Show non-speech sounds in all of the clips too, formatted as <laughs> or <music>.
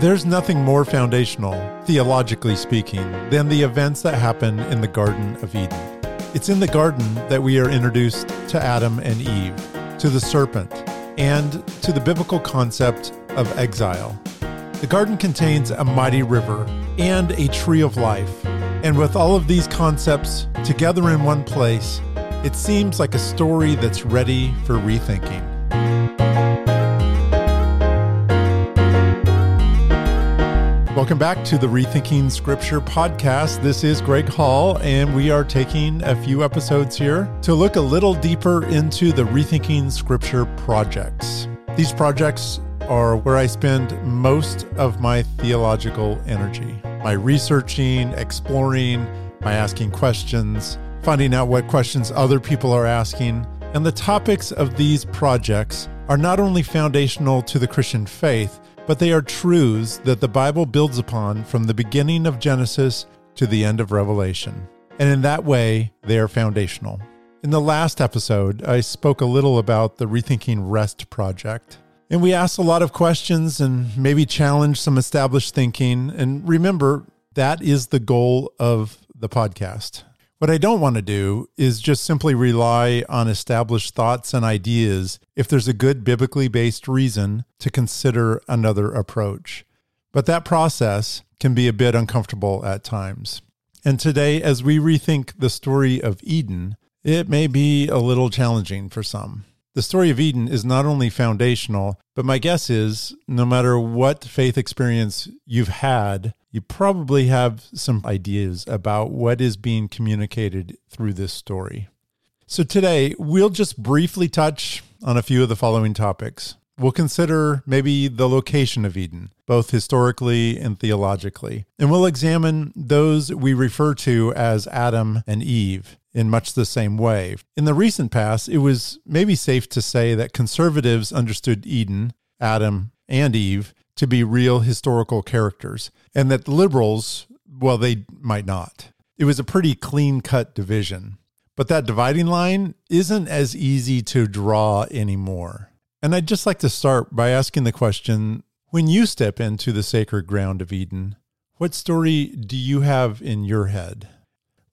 There's nothing more foundational, theologically speaking, than the events that happen in the Garden of Eden. It's in the garden that we are introduced to Adam and Eve, to the serpent, and to the biblical concept of exile. The garden contains a mighty river and a tree of life. And with all of these concepts together in one place, it seems like a story that's ready for rethinking. Welcome back to the Rethinking Scripture podcast. This is Greg Hall, and we are taking a few episodes here to look a little deeper into the Rethinking Scripture projects. These projects are where I spend most of my theological energy my researching, exploring, my asking questions, finding out what questions other people are asking. And the topics of these projects are not only foundational to the Christian faith, but they are truths that the Bible builds upon from the beginning of Genesis to the end of Revelation. And in that way, they are foundational. In the last episode, I spoke a little about the Rethinking Rest project. And we asked a lot of questions and maybe challenged some established thinking. And remember, that is the goal of the podcast. What I don't want to do is just simply rely on established thoughts and ideas if there's a good biblically based reason to consider another approach. But that process can be a bit uncomfortable at times. And today, as we rethink the story of Eden, it may be a little challenging for some. The story of Eden is not only foundational, but my guess is no matter what faith experience you've had, you probably have some ideas about what is being communicated through this story. So today, we'll just briefly touch on a few of the following topics. We'll consider maybe the location of Eden, both historically and theologically. And we'll examine those we refer to as Adam and Eve in much the same way. In the recent past, it was maybe safe to say that conservatives understood Eden, Adam, and Eve to be real historical characters, and that liberals, well, they might not. It was a pretty clean cut division. But that dividing line isn't as easy to draw anymore. And I'd just like to start by asking the question when you step into the sacred ground of Eden, what story do you have in your head?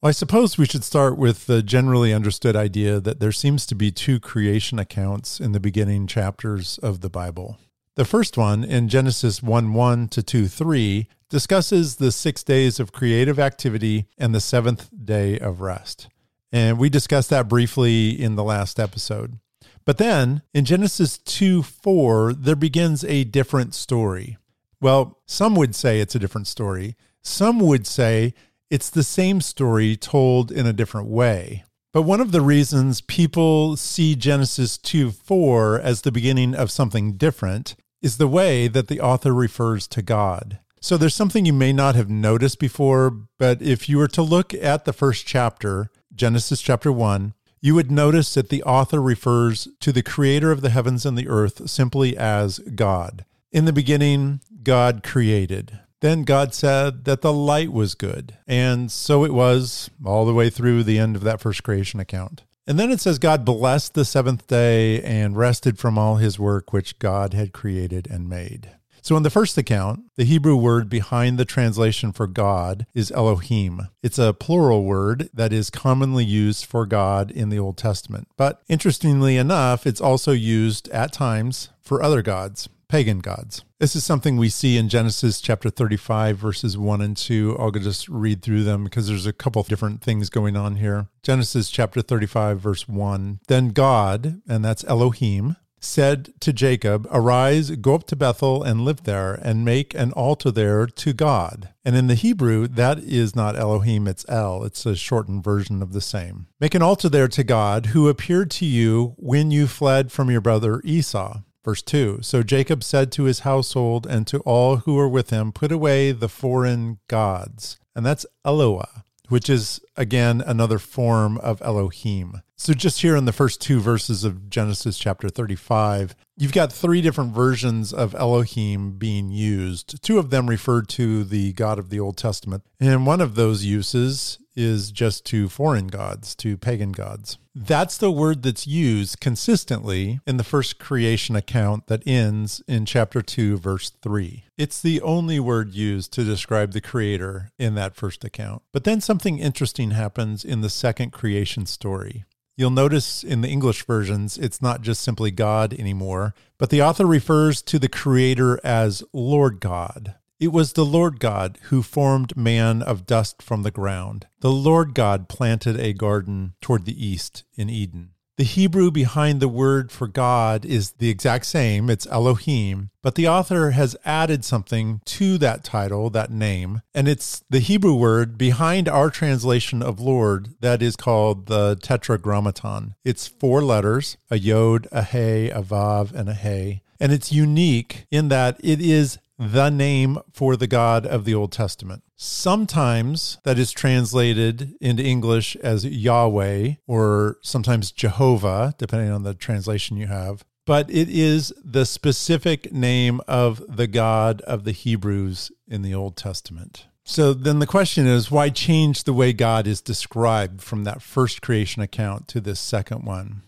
I suppose we should start with the generally understood idea that there seems to be two creation accounts in the beginning chapters of the Bible. The first one, in Genesis 1 1 to 2 3, discusses the six days of creative activity and the seventh day of rest. And we discussed that briefly in the last episode. But then in Genesis 2 4, there begins a different story. Well, some would say it's a different story. Some would say it's the same story told in a different way. But one of the reasons people see Genesis 2 4 as the beginning of something different is the way that the author refers to God. So there's something you may not have noticed before, but if you were to look at the first chapter, Genesis chapter 1, you would notice that the author refers to the creator of the heavens and the earth simply as God. In the beginning, God created. Then God said that the light was good. And so it was all the way through the end of that first creation account. And then it says God blessed the seventh day and rested from all his work which God had created and made. So, in the first account, the Hebrew word behind the translation for God is Elohim. It's a plural word that is commonly used for God in the Old Testament. But interestingly enough, it's also used at times for other gods pagan gods. This is something we see in Genesis chapter 35, verses 1 and 2. I'll just read through them because there's a couple of different things going on here. Genesis chapter 35, verse 1. Then God, and that's Elohim, said to Jacob, Arise, go up to Bethel and live there, and make an altar there to God. And in the Hebrew, that is not Elohim, it's El. It's a shortened version of the same. Make an altar there to God, who appeared to you when you fled from your brother Esau. Verse 2 So Jacob said to his household and to all who were with him, Put away the foreign gods. And that's Eloah, which is again another form of Elohim. So, just here in the first two verses of Genesis chapter 35, you've got three different versions of Elohim being used. Two of them refer to the God of the Old Testament. And one of those uses is just to foreign gods, to pagan gods. That's the word that's used consistently in the first creation account that ends in chapter 2, verse 3. It's the only word used to describe the creator in that first account. But then something interesting happens in the second creation story. You'll notice in the English versions, it's not just simply God anymore, but the author refers to the Creator as Lord God. It was the Lord God who formed man of dust from the ground. The Lord God planted a garden toward the east in Eden. The Hebrew behind the word for God is the exact same, it's Elohim, but the author has added something to that title, that name, and it's the Hebrew word behind our translation of Lord that is called the Tetragrammaton. It's four letters a Yod, a He, a Vav, and a He. And it's unique in that it is the name for the God of the Old Testament. Sometimes that is translated into English as Yahweh or sometimes Jehovah, depending on the translation you have. But it is the specific name of the God of the Hebrews in the Old Testament. So then the question is why change the way God is described from that first creation account to this second one?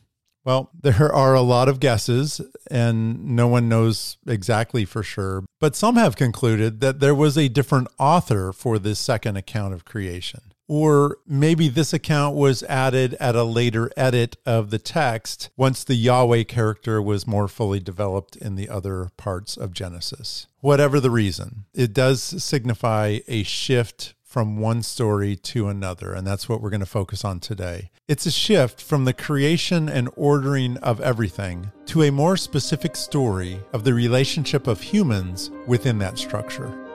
Well, <laughs> there are a lot of guesses, and no one knows exactly for sure. But some have concluded that there was a different author for this second account of creation. Or maybe this account was added at a later edit of the text once the Yahweh character was more fully developed in the other parts of Genesis. Whatever the reason, it does signify a shift from one story to another. And that's what we're going to focus on today. It's a shift from the creation and ordering of everything to a more specific story of the relationship of humans within that structure.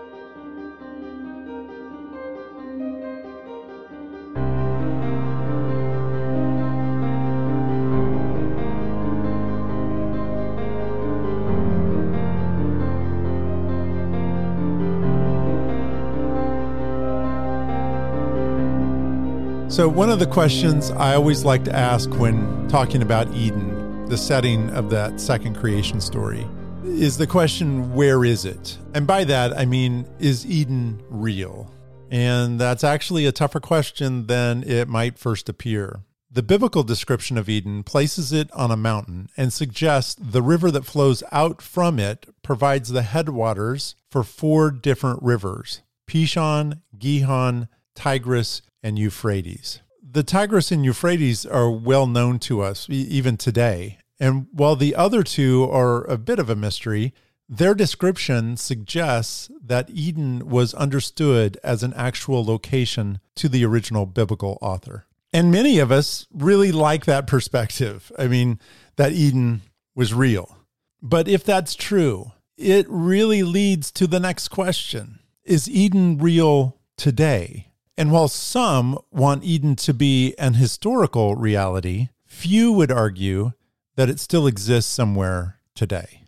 So, one of the questions I always like to ask when talking about Eden, the setting of that second creation story, is the question, where is it? And by that, I mean, is Eden real? And that's actually a tougher question than it might first appear. The biblical description of Eden places it on a mountain and suggests the river that flows out from it provides the headwaters for four different rivers Pishon, Gihon, Tigris, and Euphrates. The Tigris and Euphrates are well known to us even today. And while the other two are a bit of a mystery, their description suggests that Eden was understood as an actual location to the original biblical author. And many of us really like that perspective. I mean, that Eden was real. But if that's true, it really leads to the next question Is Eden real today? And while some want Eden to be an historical reality, few would argue that it still exists somewhere today.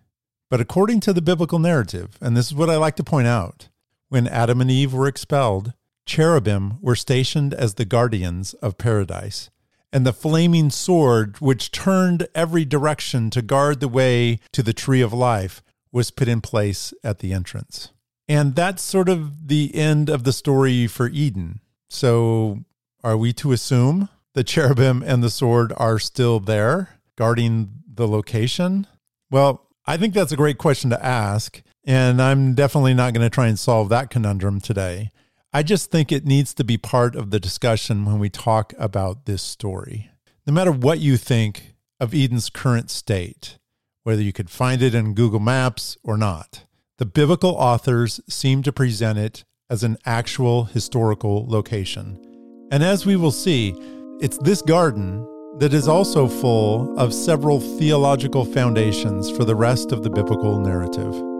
But according to the biblical narrative, and this is what I like to point out, when Adam and Eve were expelled, cherubim were stationed as the guardians of paradise. And the flaming sword, which turned every direction to guard the way to the tree of life, was put in place at the entrance. And that's sort of the end of the story for Eden. So, are we to assume the cherubim and the sword are still there, guarding the location? Well, I think that's a great question to ask. And I'm definitely not going to try and solve that conundrum today. I just think it needs to be part of the discussion when we talk about this story. No matter what you think of Eden's current state, whether you could find it in Google Maps or not, the biblical authors seem to present it as an actual historical location. And as we will see, it's this garden that is also full of several theological foundations for the rest of the biblical narrative.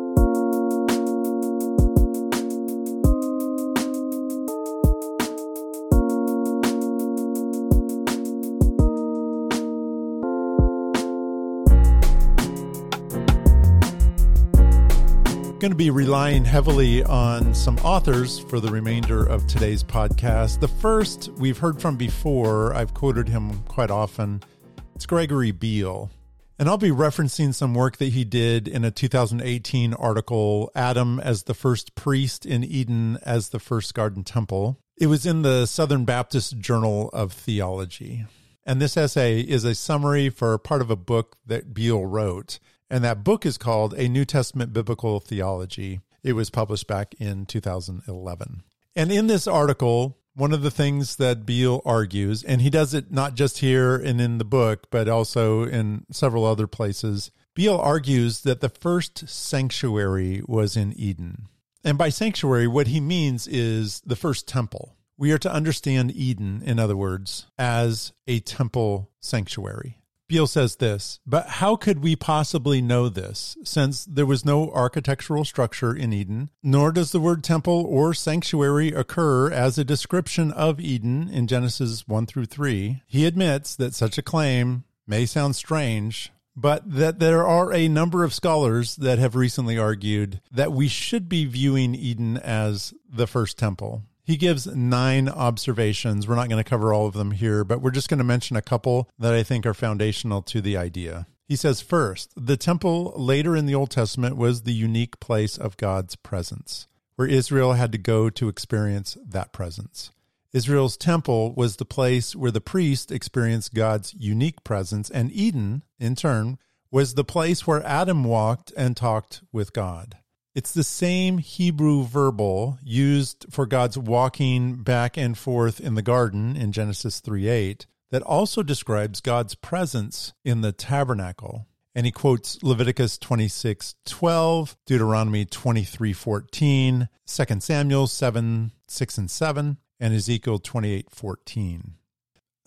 Going to be relying heavily on some authors for the remainder of today's podcast. The first we've heard from before, I've quoted him quite often. It's Gregory Beale. And I'll be referencing some work that he did in a 2018 article, Adam as the First Priest in Eden as the First Garden Temple. It was in the Southern Baptist Journal of Theology. And this essay is a summary for part of a book that Beale wrote. And that book is called A New Testament Biblical Theology. It was published back in 2011. And in this article, one of the things that Beale argues, and he does it not just here and in the book, but also in several other places, Beale argues that the first sanctuary was in Eden. And by sanctuary, what he means is the first temple. We are to understand Eden, in other words, as a temple sanctuary. Beale says this, but how could we possibly know this since there was no architectural structure in Eden, nor does the word temple or sanctuary occur as a description of Eden in Genesis 1 through 3? He admits that such a claim may sound strange, but that there are a number of scholars that have recently argued that we should be viewing Eden as the first temple. He gives nine observations. We're not going to cover all of them here, but we're just going to mention a couple that I think are foundational to the idea. He says, first, the temple later in the Old Testament was the unique place of God's presence, where Israel had to go to experience that presence. Israel's temple was the place where the priest experienced God's unique presence, and Eden, in turn, was the place where Adam walked and talked with God. It's the same Hebrew verbal used for God's walking back and forth in the garden in Genesis 3 8 that also describes God's presence in the tabernacle. And he quotes Leviticus 26 12, Deuteronomy 23 14, 2 Samuel 7 6 and 7, and Ezekiel 28 14.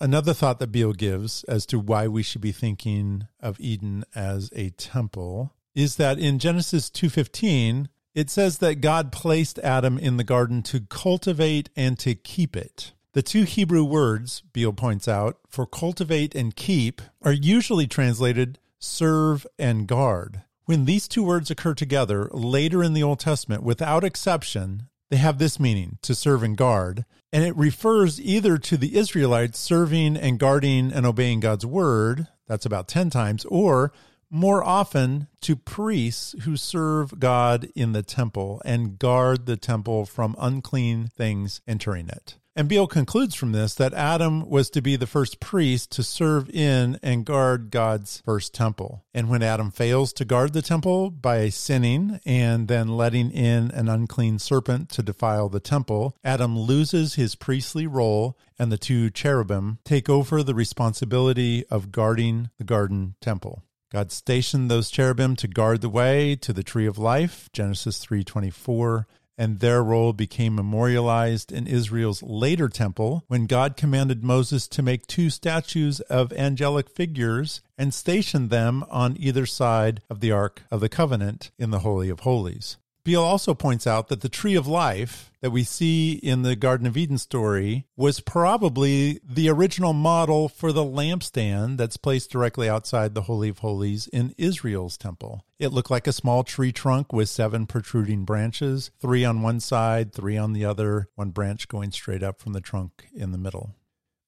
Another thought that Beale gives as to why we should be thinking of Eden as a temple is that in Genesis 2:15 it says that God placed Adam in the garden to cultivate and to keep it. The two Hebrew words, Beale points out, for cultivate and keep are usually translated serve and guard. When these two words occur together later in the Old Testament, without exception, they have this meaning to serve and guard, and it refers either to the Israelites serving and guarding and obeying God's word, that's about 10 times, or more often to priests who serve God in the temple and guard the temple from unclean things entering it. And Beale concludes from this that Adam was to be the first priest to serve in and guard God's first temple. And when Adam fails to guard the temple by sinning and then letting in an unclean serpent to defile the temple, Adam loses his priestly role and the two cherubim take over the responsibility of guarding the garden temple. God stationed those cherubim to guard the way to the tree of life, Genesis 3:24, and their role became memorialized in Israel's later temple when God commanded Moses to make two statues of angelic figures and station them on either side of the Ark of the Covenant in the Holy of Holies. Beale also points out that the tree of life that we see in the Garden of Eden story was probably the original model for the lampstand that's placed directly outside the Holy of Holies in Israel's temple. It looked like a small tree trunk with seven protruding branches, three on one side, three on the other, one branch going straight up from the trunk in the middle.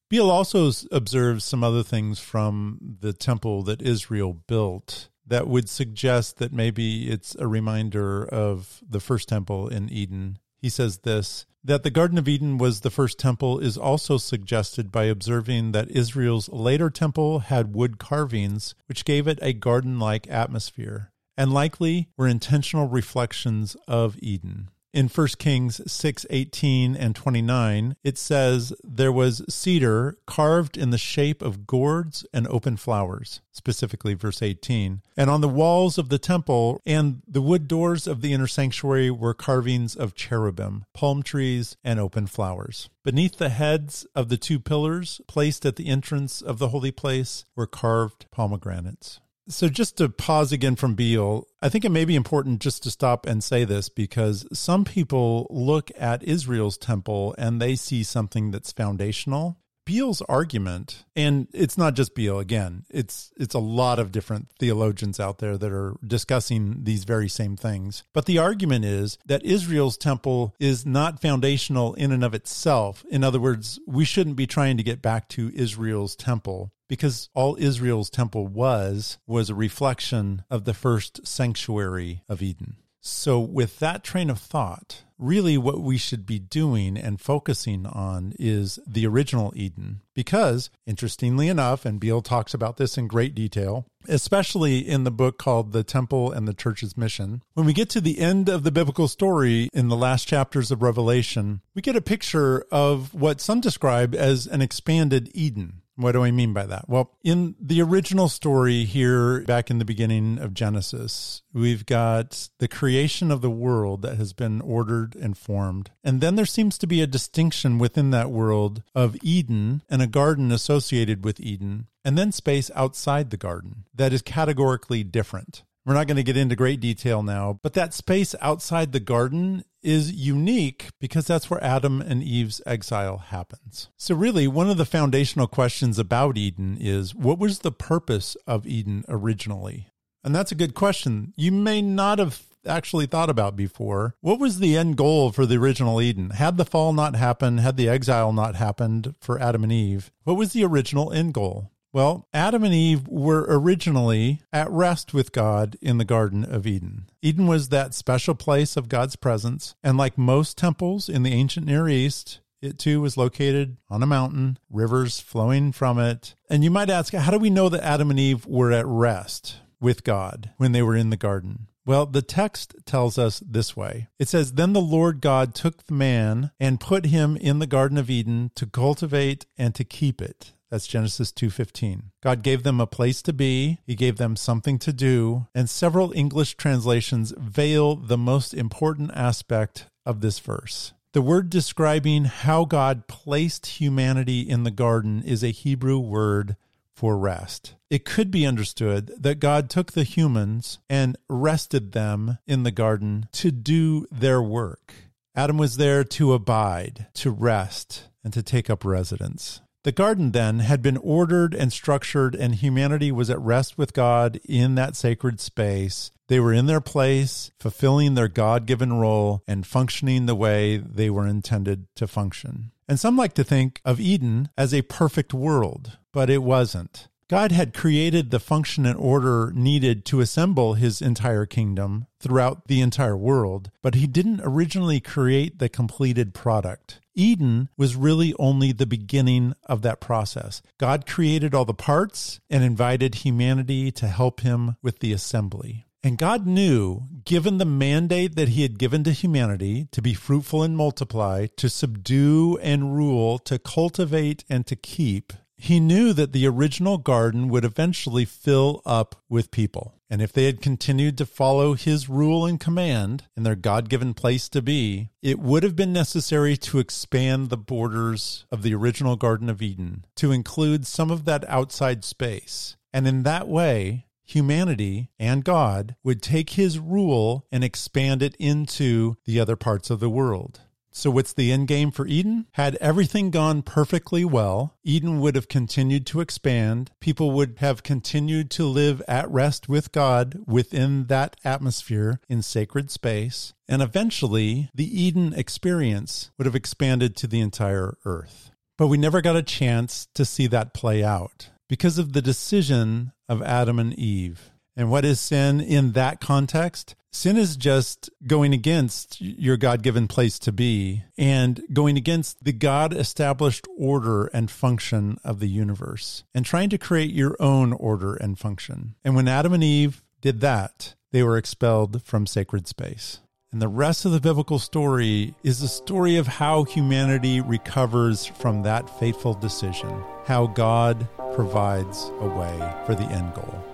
Beale also observes some other things from the temple that Israel built that would suggest that maybe it's a reminder of the first temple in Eden. He says this that the Garden of Eden was the first temple is also suggested by observing that Israel's later temple had wood carvings, which gave it a garden like atmosphere, and likely were intentional reflections of Eden in 1 Kings 6 18 and 29, it says, There was cedar carved in the shape of gourds and open flowers, specifically verse 18. And on the walls of the temple and the wood doors of the inner sanctuary were carvings of cherubim, palm trees, and open flowers. Beneath the heads of the two pillars placed at the entrance of the holy place were carved pomegranates. So, just to pause again from Beale, I think it may be important just to stop and say this because some people look at Israel's temple and they see something that's foundational. Beale's argument, and it's not just Beale again, it's it's a lot of different theologians out there that are discussing these very same things. But the argument is that Israel's temple is not foundational in and of itself. In other words, we shouldn't be trying to get back to Israel's temple because all Israel's temple was was a reflection of the first sanctuary of Eden. So, with that train of thought, really what we should be doing and focusing on is the original Eden. Because, interestingly enough, and Beale talks about this in great detail, especially in the book called The Temple and the Church's Mission, when we get to the end of the biblical story in the last chapters of Revelation, we get a picture of what some describe as an expanded Eden. What do I mean by that? Well, in the original story here, back in the beginning of Genesis, we've got the creation of the world that has been ordered and formed. And then there seems to be a distinction within that world of Eden and a garden associated with Eden, and then space outside the garden that is categorically different. We're not going to get into great detail now, but that space outside the garden is unique because that's where Adam and Eve's exile happens. So, really, one of the foundational questions about Eden is what was the purpose of Eden originally? And that's a good question. You may not have actually thought about before. What was the end goal for the original Eden? Had the fall not happened, had the exile not happened for Adam and Eve, what was the original end goal? Well, Adam and Eve were originally at rest with God in the Garden of Eden. Eden was that special place of God's presence, and like most temples in the ancient Near East, it too was located on a mountain, rivers flowing from it. And you might ask, how do we know that Adam and Eve were at rest with God when they were in the garden? Well, the text tells us this way. It says, Then the Lord God took the man and put him in the Garden of Eden to cultivate and to keep it. That's Genesis 2:15. God gave them a place to be, he gave them something to do, and several English translations veil the most important aspect of this verse. The word describing how God placed humanity in the garden is a Hebrew word for rest. It could be understood that God took the humans and rested them in the garden to do their work. Adam was there to abide, to rest, and to take up residence. The garden then had been ordered and structured, and humanity was at rest with God in that sacred space. They were in their place, fulfilling their God given role and functioning the way they were intended to function. And some like to think of Eden as a perfect world, but it wasn't. God had created the function and order needed to assemble his entire kingdom throughout the entire world, but he didn't originally create the completed product. Eden was really only the beginning of that process. God created all the parts and invited humanity to help him with the assembly. And God knew, given the mandate that He had given to humanity to be fruitful and multiply, to subdue and rule, to cultivate and to keep, he knew that the original garden would eventually fill up with people. And if they had continued to follow his rule and command in their God given place to be, it would have been necessary to expand the borders of the original Garden of Eden to include some of that outside space. And in that way, humanity and God would take his rule and expand it into the other parts of the world. So, what's the end game for Eden? Had everything gone perfectly well, Eden would have continued to expand. People would have continued to live at rest with God within that atmosphere in sacred space. And eventually, the Eden experience would have expanded to the entire earth. But we never got a chance to see that play out because of the decision of Adam and Eve. And what is sin in that context? Sin is just going against your God given place to be and going against the God established order and function of the universe and trying to create your own order and function. And when Adam and Eve did that, they were expelled from sacred space. And the rest of the biblical story is the story of how humanity recovers from that fateful decision, how God provides a way for the end goal.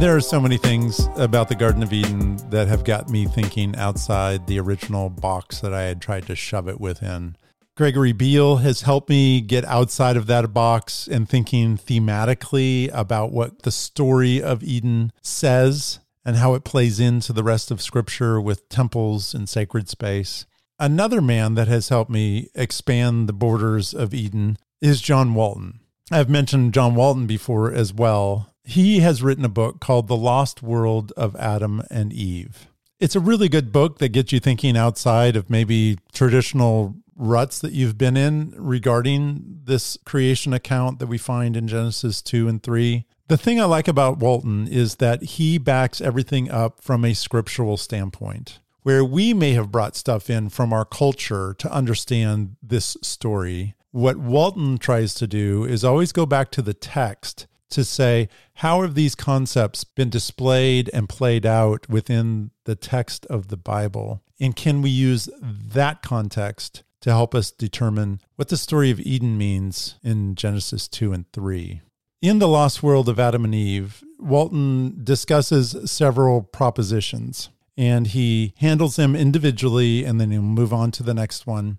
There are so many things about the Garden of Eden that have got me thinking outside the original box that I had tried to shove it within. Gregory Beale has helped me get outside of that box and thinking thematically about what the story of Eden says and how it plays into the rest of Scripture with temples and sacred space. Another man that has helped me expand the borders of Eden is John Walton. I've mentioned John Walton before as well he has written a book called The Lost World of Adam and Eve. It's a really good book that gets you thinking outside of maybe traditional ruts that you've been in regarding this creation account that we find in Genesis 2 and 3. The thing I like about Walton is that he backs everything up from a scriptural standpoint. Where we may have brought stuff in from our culture to understand this story, what Walton tries to do is always go back to the text to say, how have these concepts been displayed and played out within the text of the Bible? And can we use that context to help us determine what the story of Eden means in Genesis 2 and 3? In The Lost World of Adam and Eve, Walton discusses several propositions and he handles them individually and then he'll move on to the next one.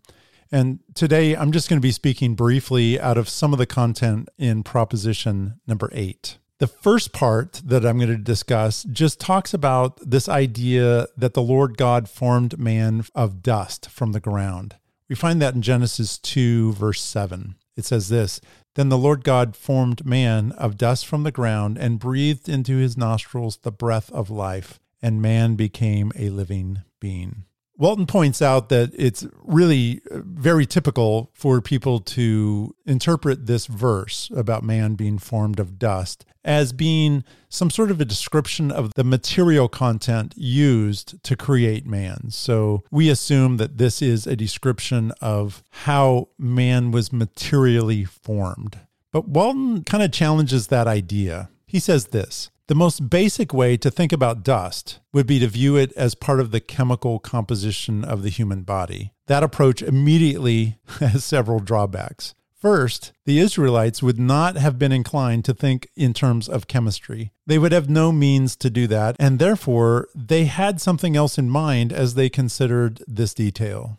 And today I'm just going to be speaking briefly out of some of the content in proposition number eight. The first part that I'm going to discuss just talks about this idea that the Lord God formed man of dust from the ground. We find that in Genesis 2, verse 7. It says this Then the Lord God formed man of dust from the ground and breathed into his nostrils the breath of life, and man became a living being. Walton points out that it's really uh, very typical for people to interpret this verse about man being formed of dust as being some sort of a description of the material content used to create man. So we assume that this is a description of how man was materially formed. But Walton kind of challenges that idea. He says this the most basic way to think about dust would be to view it as part of the chemical composition of the human body. That approach immediately <laughs> has several drawbacks. First, the Israelites would not have been inclined to think in terms of chemistry. They would have no means to do that, and therefore they had something else in mind as they considered this detail.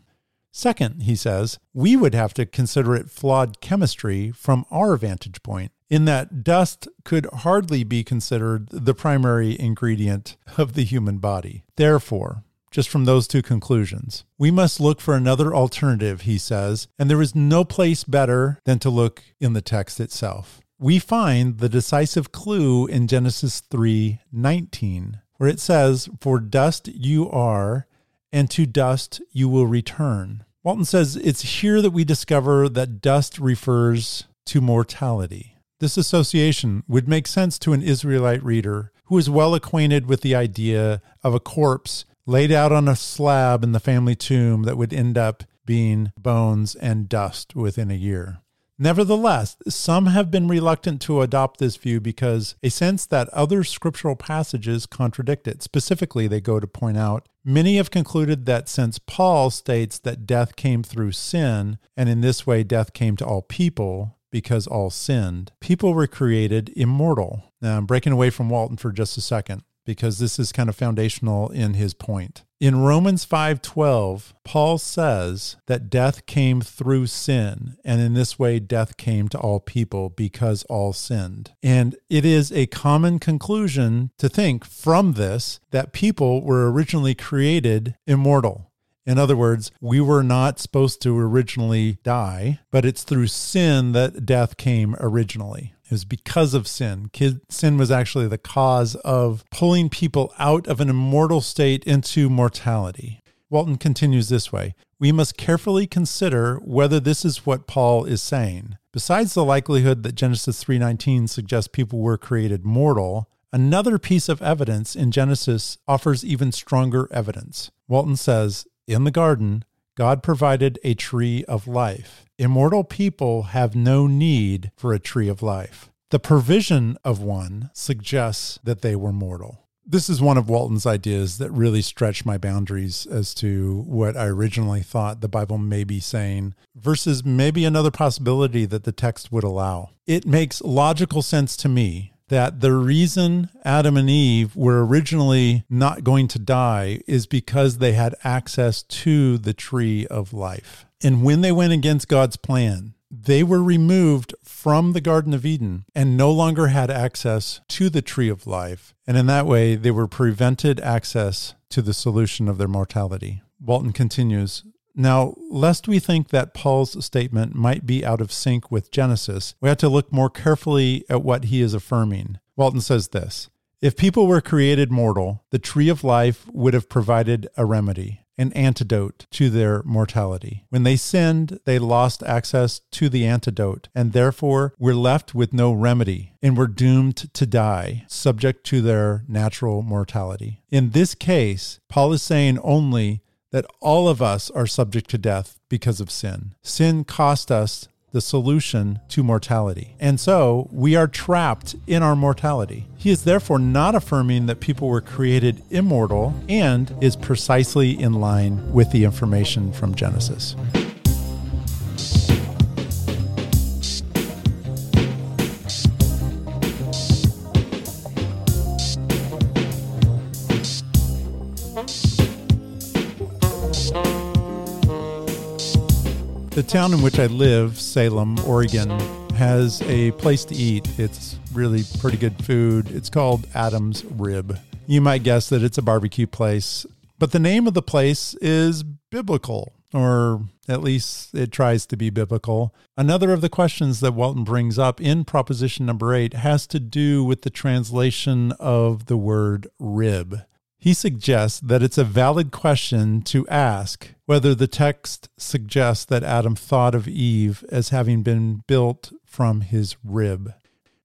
Second, he says, we would have to consider it flawed chemistry from our vantage point in that dust could hardly be considered the primary ingredient of the human body. Therefore, just from those two conclusions. We must look for another alternative, he says, and there is no place better than to look in the text itself. We find the decisive clue in Genesis 3:19, where it says, "For dust you are, and to dust you will return." Walton says it's here that we discover that dust refers to mortality. This association would make sense to an Israelite reader who is well acquainted with the idea of a corpse laid out on a slab in the family tomb that would end up being bones and dust within a year. Nevertheless, some have been reluctant to adopt this view because a sense that other scriptural passages contradict it. Specifically, they go to point out many have concluded that since Paul states that death came through sin, and in this way death came to all people, because all sinned. People were created immortal. Now, I'm breaking away from Walton for just a second because this is kind of foundational in his point. In Romans 5:12, Paul says that death came through sin, and in this way death came to all people because all sinned. And it is a common conclusion to think from this that people were originally created immortal. In other words, we were not supposed to originally die, but it's through sin that death came originally. It was because of sin. Sin was actually the cause of pulling people out of an immortal state into mortality. Walton continues this way We must carefully consider whether this is what Paul is saying. Besides the likelihood that Genesis 3:19 suggests people were created mortal, another piece of evidence in Genesis offers even stronger evidence. Walton says, in the garden, God provided a tree of life. Immortal people have no need for a tree of life. The provision of one suggests that they were mortal. This is one of Walton's ideas that really stretched my boundaries as to what I originally thought the Bible may be saying, versus maybe another possibility that the text would allow. It makes logical sense to me that the reason Adam and Eve were originally not going to die is because they had access to the tree of life. And when they went against God's plan, they were removed from the Garden of Eden and no longer had access to the tree of life. And in that way, they were prevented access to the solution of their mortality. Walton continues now, lest we think that Paul's statement might be out of sync with Genesis, we have to look more carefully at what he is affirming. Walton says this If people were created mortal, the tree of life would have provided a remedy. an antidote to their mortality. When they sinned, they lost access to the antidote, and therefore we're left with no remedy and we're doomed to die, subject to their natural mortality. In this case, Paul is saying only that all of us are subject to death because of sin. Sin cost us the solution to mortality. And so we are trapped in our mortality. He is therefore not affirming that people were created immortal and is precisely in line with the information from Genesis. The town in which I live, Salem, Oregon, has a place to eat. It's really pretty good food. It's called Adam's Rib. You might guess that it's a barbecue place, but the name of the place is biblical, or at least it tries to be biblical. Another of the questions that Walton brings up in proposition number eight has to do with the translation of the word rib. He suggests that it's a valid question to ask whether the text suggests that Adam thought of Eve as having been built from his rib.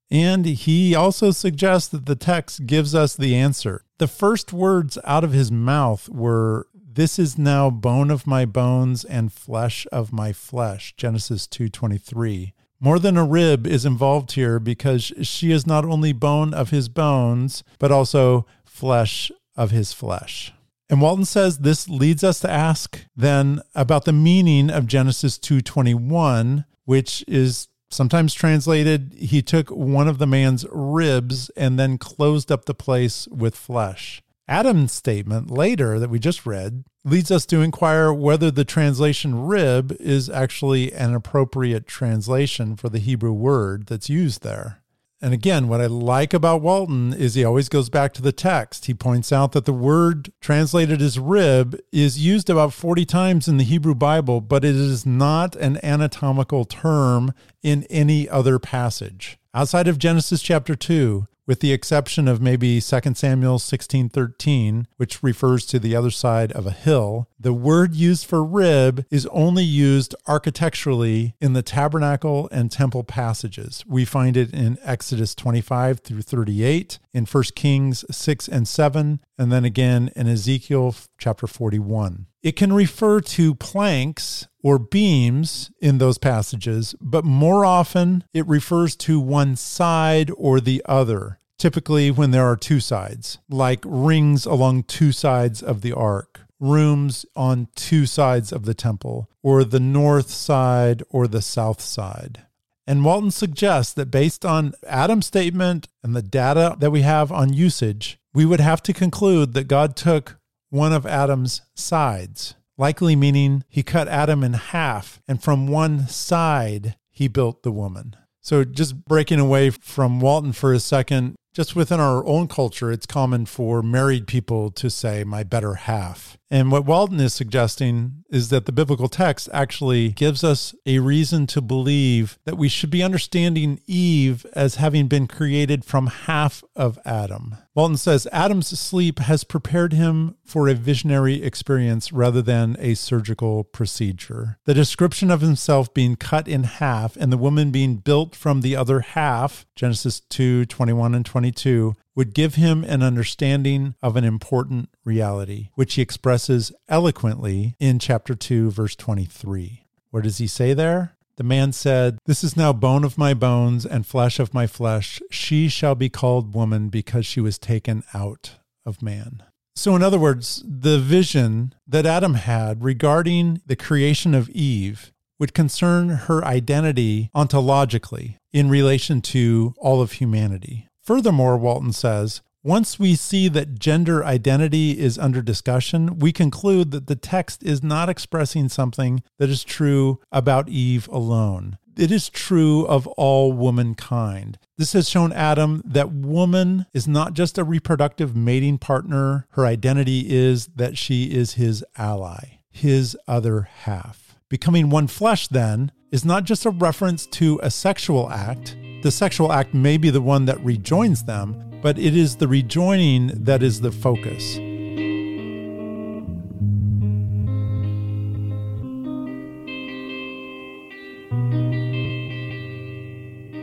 And he also suggests that the text gives us the answer. The first words out of his mouth were, This is now bone of my bones and flesh of my flesh, Genesis 2:23. More than a rib is involved here because she is not only bone of his bones, but also flesh of his flesh. And Walton says this leads us to ask then about the meaning of Genesis 2:21, which is sometimes translated he took one of the man's ribs and then closed up the place with flesh. Adam's statement later that we just read leads us to inquire whether the translation rib is actually an appropriate translation for the Hebrew word that's used there. And again, what I like about Walton is he always goes back to the text. He points out that the word translated as rib is used about 40 times in the Hebrew Bible, but it is not an anatomical term in any other passage. Outside of Genesis chapter 2, with the exception of maybe 2 Samuel 16:13, which refers to the other side of a hill, the word used for rib is only used architecturally in the tabernacle and temple passages. We find it in Exodus 25 through 38, in 1 Kings 6 and 7, and then again in Ezekiel chapter 41. It can refer to planks or beams in those passages, but more often it refers to one side or the other, typically when there are two sides, like rings along two sides of the ark, rooms on two sides of the temple, or the north side or the south side. And Walton suggests that based on Adam's statement and the data that we have on usage, we would have to conclude that God took one of Adam's sides, likely meaning he cut Adam in half, and from one side he built the woman. So, just breaking away from Walton for a second, just within our own culture, it's common for married people to say, my better half. And what Walton is suggesting is that the biblical text actually gives us a reason to believe that we should be understanding Eve as having been created from half of Adam. Walton says Adam's sleep has prepared him for a visionary experience rather than a surgical procedure. The description of himself being cut in half and the woman being built from the other half, Genesis 2 21 and 22, would give him an understanding of an important reality, which he expresses eloquently in chapter 2, verse 23. What does he say there? The man said, This is now bone of my bones and flesh of my flesh. She shall be called woman because she was taken out of man. So, in other words, the vision that Adam had regarding the creation of Eve would concern her identity ontologically in relation to all of humanity. Furthermore, Walton says, once we see that gender identity is under discussion, we conclude that the text is not expressing something that is true about Eve alone. It is true of all womankind. This has shown Adam that woman is not just a reproductive mating partner, her identity is that she is his ally, his other half. Becoming one flesh, then, is not just a reference to a sexual act, the sexual act may be the one that rejoins them, but it is the rejoining that is the focus.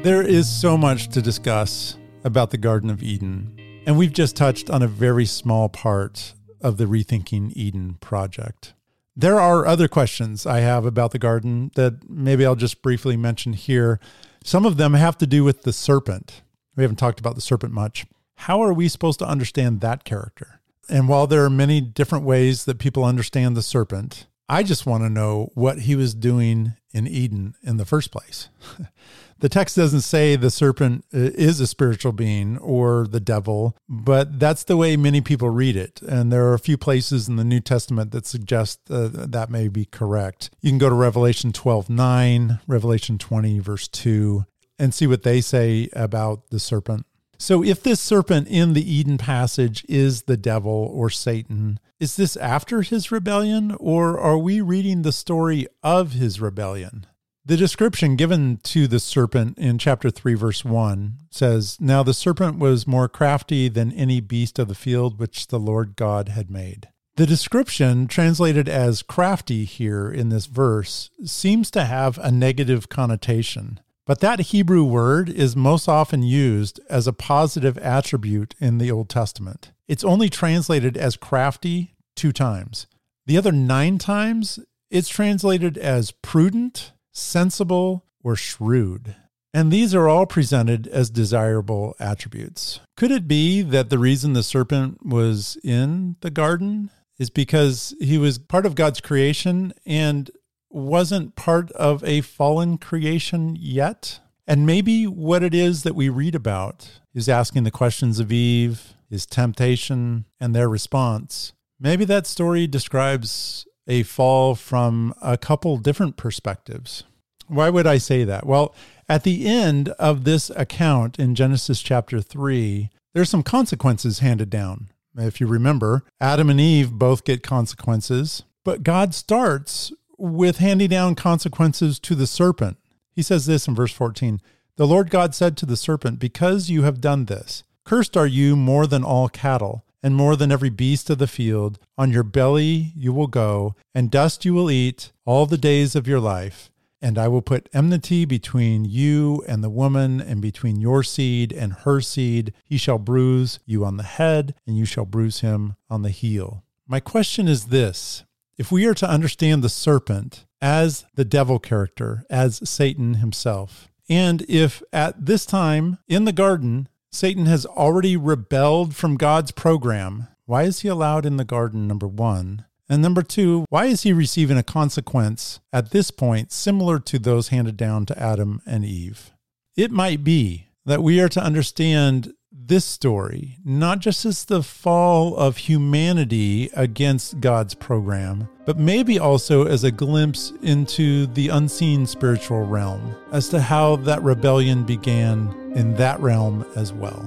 There is so much to discuss about the Garden of Eden, and we've just touched on a very small part of the Rethinking Eden project. There are other questions I have about the garden that maybe I'll just briefly mention here. Some of them have to do with the serpent. We haven't talked about the serpent much. How are we supposed to understand that character? And while there are many different ways that people understand the serpent, I just want to know what he was doing in Eden in the first place. <laughs> the text doesn't say the serpent uh, is a spiritual being or the devil, but that's the way many people read it. And there are a few places in the New Testament that suggest uh, that may be correct. You can go to Revelation 12 9, Revelation 20, verse 2, and see what they say about the serpent. So, if this serpent in the Eden passage is the devil or Satan, is this after his rebellion, or are we reading the story of his rebellion? The description given to the serpent in chapter 3, verse 1 says, Now the serpent was more crafty than any beast of the field which the Lord God had made. The description, translated as crafty here in this verse, seems to have a negative connotation. But that Hebrew word is most often used as a positive attribute in the Old Testament. It's only translated as crafty two times. The other nine times, it's translated as prudent, sensible, or shrewd. And these are all presented as desirable attributes. Could it be that the reason the serpent was in the garden is because he was part of God's creation and wasn't part of a fallen creation yet. And maybe what it is that we read about is asking the questions of Eve, is temptation, and their response. Maybe that story describes a fall from a couple different perspectives. Why would I say that? Well, at the end of this account in Genesis chapter 3, there's some consequences handed down. If you remember, Adam and Eve both get consequences, but God starts with handing down consequences to the serpent. He says this in verse 14 The Lord God said to the serpent, Because you have done this, cursed are you more than all cattle, and more than every beast of the field. On your belly you will go, and dust you will eat all the days of your life. And I will put enmity between you and the woman, and between your seed and her seed. He shall bruise you on the head, and you shall bruise him on the heel. My question is this if we are to understand the serpent as the devil character, as Satan himself, and if at this time in the garden, Satan has already rebelled from God's program, why is he allowed in the garden, number one? And number two, why is he receiving a consequence at this point similar to those handed down to Adam and Eve? It might be that we are to understand this story, not just as the fall of humanity against God's program, but maybe also as a glimpse into the unseen spiritual realm, as to how that rebellion began in that realm as well.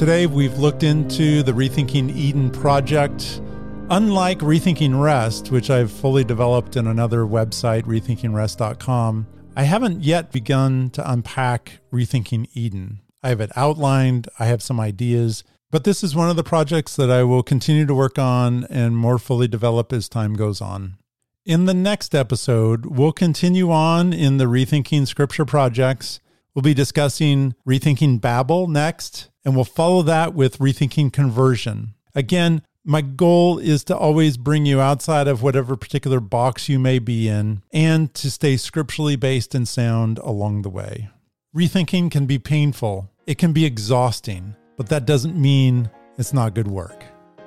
Today, we've looked into the Rethinking Eden project. Unlike Rethinking Rest, which I've fully developed in another website, rethinkingrest.com, I haven't yet begun to unpack Rethinking Eden. I have it outlined, I have some ideas, but this is one of the projects that I will continue to work on and more fully develop as time goes on. In the next episode, we'll continue on in the Rethinking Scripture projects. We'll be discussing Rethinking Babel next and we'll follow that with rethinking conversion. Again, my goal is to always bring you outside of whatever particular box you may be in and to stay scripturally based and sound along the way. Rethinking can be painful, it can be exhausting, but that doesn't mean it's not good work.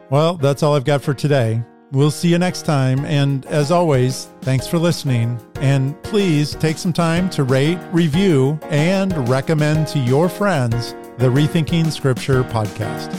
Well, that's all I've got for today. We'll see you next time. And as always, thanks for listening. And please take some time to rate, review, and recommend to your friends the Rethinking Scripture podcast.